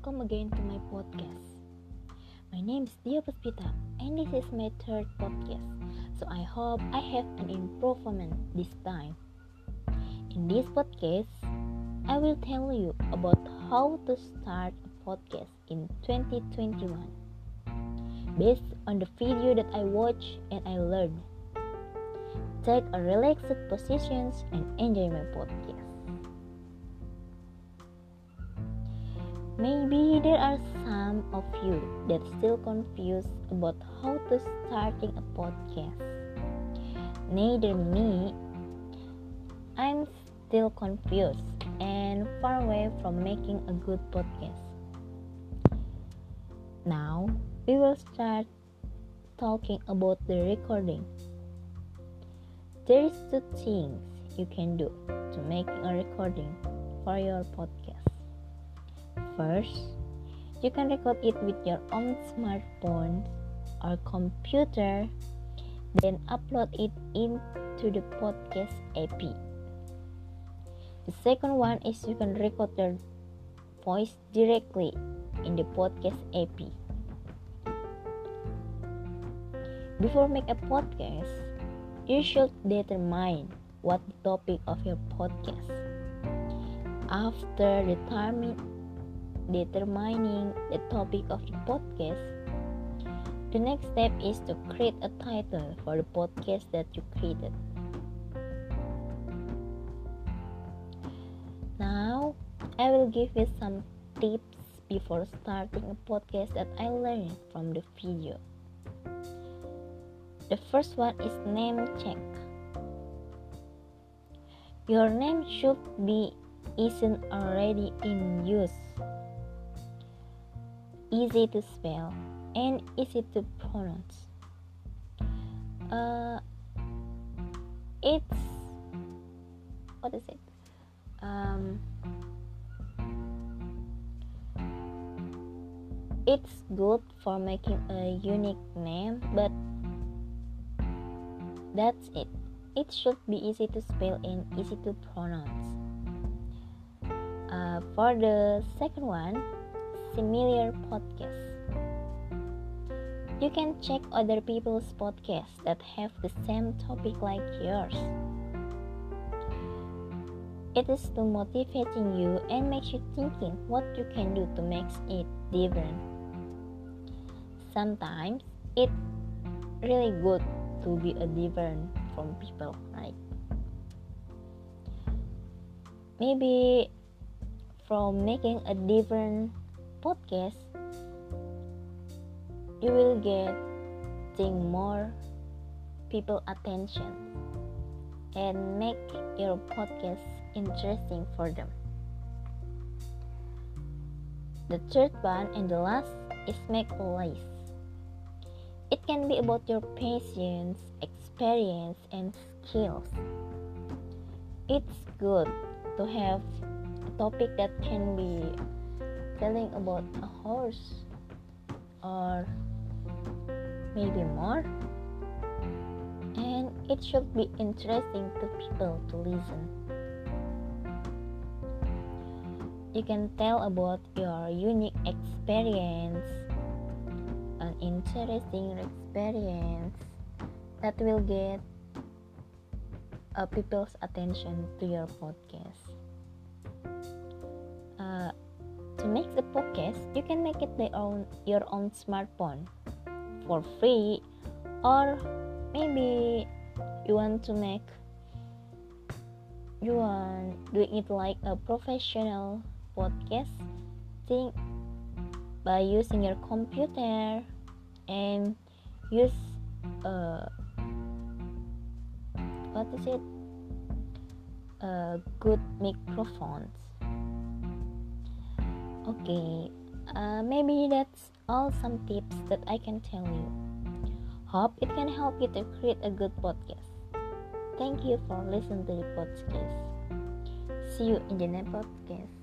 welcome again to my podcast. My name is Dia Puspita, and this is my third podcast, so I hope I have an improvement this time. In this podcast, I will tell you about how to start a podcast in 2021 based on the video that I watched and I learned. Take a relaxed positions and enjoy my podcast. Maybe there are some of you that still confused about how to starting a podcast. Neither me, I'm still confused and far away from making a good podcast. Now, we will start talking about the recording. There is two things you can do to make a recording for your podcast. First, you can record it with your own smartphone or computer, then upload it into the podcast app. The second one is you can record your voice directly in the podcast app. Before make a podcast, you should determine what the topic of your podcast. After determining determining the topic of the podcast, the next step is to create a title for the podcast that you created. Now, I will give you some tips before starting a podcast that I learned from the video. The first one is name check. Your name should be isn't already in use easy to spell and easy to pronounce. Uh, it's what is it? Um, it's good for making a unique name, but that's it. It should be easy to spell and easy to pronounce. Uh, for the second one, similar podcasts. You can check other people's podcasts that have the same topic like yours. It is to motivating you and makes you thinking what you can do to make it different. Sometimes it's really good to be a different from people, right? Maybe from making a different podcast, you will get more people attention and make your podcast interesting for them. The third one and the last is make a list. It can be about your patience, experience, and skills. It's good to have a topic that can be telling about a horse or maybe more. And it should be interesting to people to listen. You can tell about your unique experience an interesting experience that will get uh, people's attention to your podcast make the podcast, you can make it their own your own smartphone for free. Or maybe you want to make you want doing it like a professional podcast thing by using your computer and use uh what is it? Uh, good microphones Okay, uh, maybe that's all some tips that I can tell you. Hope it can help you to create a good podcast. Thank you for listening to the podcast. See you in the next podcast.